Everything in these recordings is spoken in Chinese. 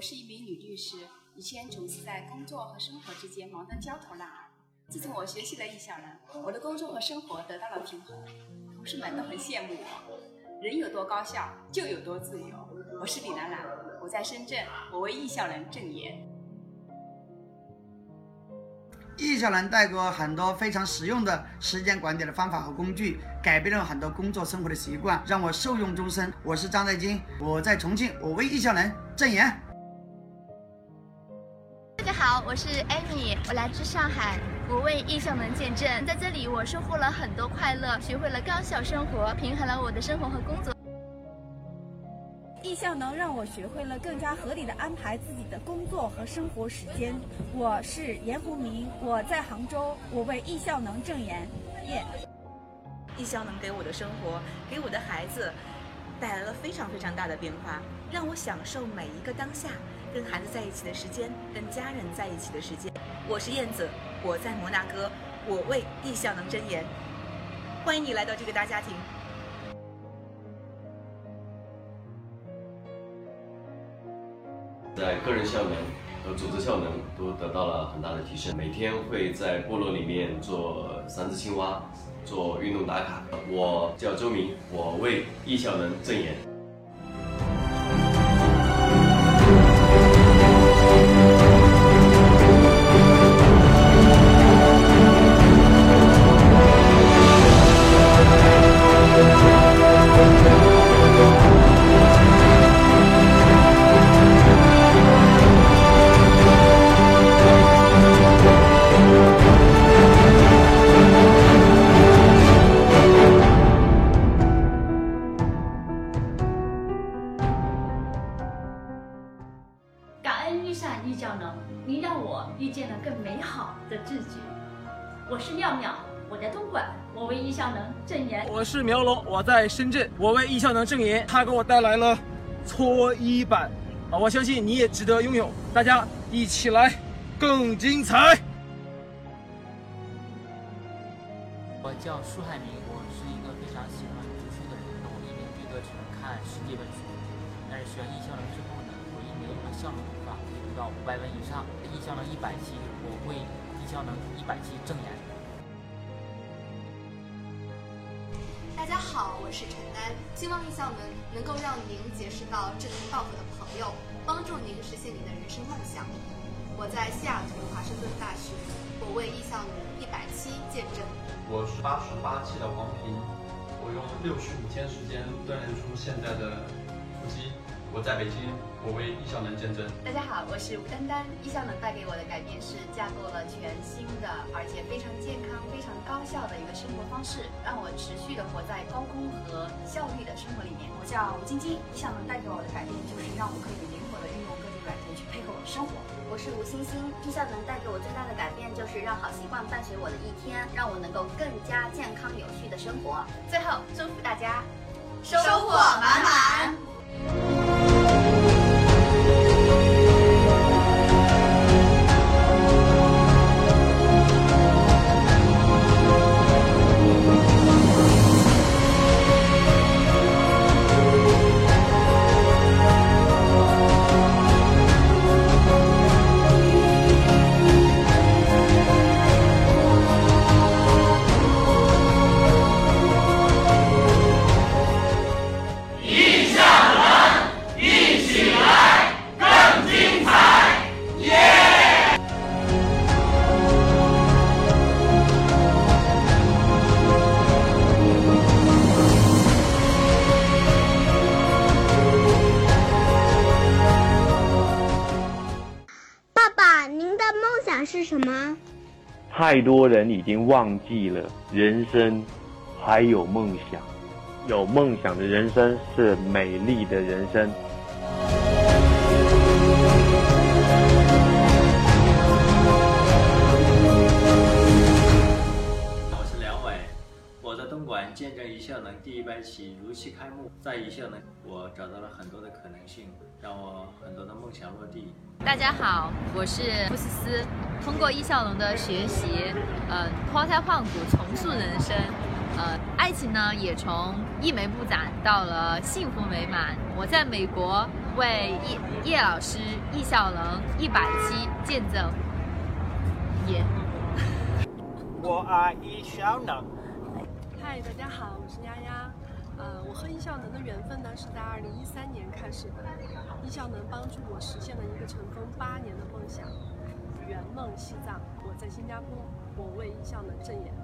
我是一名女律师，以前总是在工作和生活之间忙得焦头烂额。自从我学习了艺效能，我的工作和生活得到了平衡，同事们都很羡慕我。人有多高效，就有多自由。我是李兰兰，我在深圳，我为艺效能证言。易效能带给我很多非常实用的时间管理的方法和工具，改变了很多工作生活的习惯，让我受用终身。我是张在金，我在重庆，我为易效能证言。大家好，我是 Amy，我来自上海，我为易效能见证。在这里，我收获了很多快乐，学会了高效生活，平衡了我的生活和工作。易效能让我学会了更加合理的安排自己的工作和生活时间。我是严红明，我在杭州，我为易效能证言。耶！易效能给我的生活，给我的孩子带来了非常非常大的变化，让我享受每一个当下，跟孩子在一起的时间，跟家人在一起的时间。我是燕子，我在摩纳哥，我为易效能证言。欢迎你来到这个大家庭。在个人效能和组织效能都得到了很大的提升。每天会在部落里面做三只青蛙，做运动打卡。我叫周明，我为易效能证言。您让我遇见了更美好的自己。我是妙妙，我在东莞，我为易效能证言。我是苗龙，我在深圳，我为易效能证言。他给我带来了搓衣板，啊，我相信你也值得拥有。大家一起来，更精彩。我叫舒海明，我是一个非常喜欢读书的人。我一年最多只能看十几本书，但是学完易效能之后呢，我一年用的效能到五百本以上。易效能一百期，我为易效能一百期证言。大家好，我是陈丹，希望易效能能够让您结识到志同道合的朋友，帮助您实现您的人生梦想。我在西雅图华盛顿大学，我为易效能一百期见证。我是八十八期的王平，我用六十五天时间锻炼出现在的腹肌。我在北京，我为易效能见证。大家好，我是吴丹丹。易效能带给我的改变是架构了全新的，而且非常健康、非常高效的一个生活方式，让我持续的活在高空和效率的生活里面。我叫吴晶晶，易效能带给我的改变就是让我可以灵活的运用各种软件去配合我的生活。我是吴欣欣，易效能带给我最大的改变就是让好习惯伴随我的一天，让我能够更加健康有序的生活。最后祝福大家收获满满。太多人已经忘记了，人生还有梦想，有梦想的人生是美丽的人生。东莞见证一效能第一班棋如期开幕，在一效能，我找到了很多的可能性，让我很多的梦想落地。大家好，我是傅思思。通过易效能的学习，呃，脱胎换骨，重塑人生，呃，爱情呢也从一枚不展到了幸福美满。我在美国，为叶叶老师易效能一百期见证言。我爱易效能。嗨，大家好，我是丫丫。呃，我和易效能的缘分呢是在二零一三年开始的。易效能帮助我实现了一个尘封八年的梦想，圆梦西藏。我在新加坡，我为易效能证言。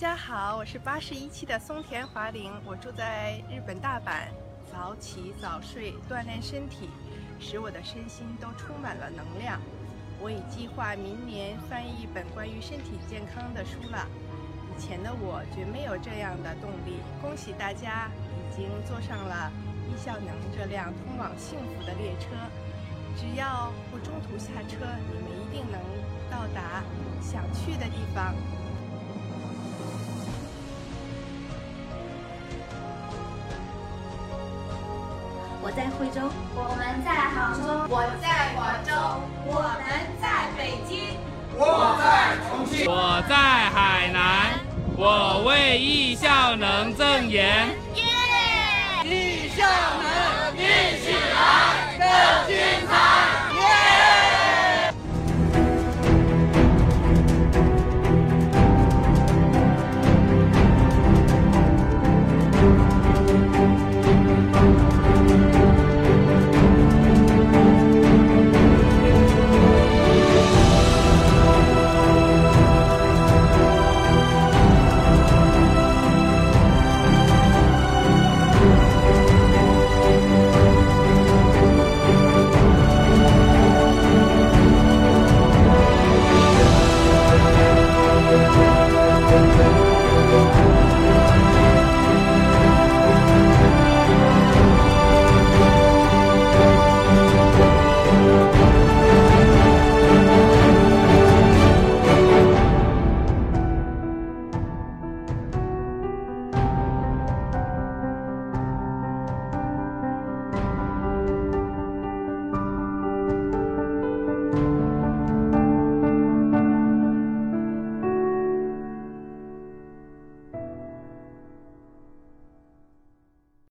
大家好，我是八十一期的松田华玲，我住在日本大阪，早起早睡，锻炼身体，使我的身心都充满了能量。我已计划明年翻译一本关于身体健康的书了。以前的我绝没有这样的动力。恭喜大家已经坐上了易效能这辆通往幸福的列车，只要不中途下车，你们一定能到达想去的地方。我在惠州，我们在杭州，我在广州，我们在北京，我在重庆，我在海南，我为艺校能证言。耶！艺校能，一起来。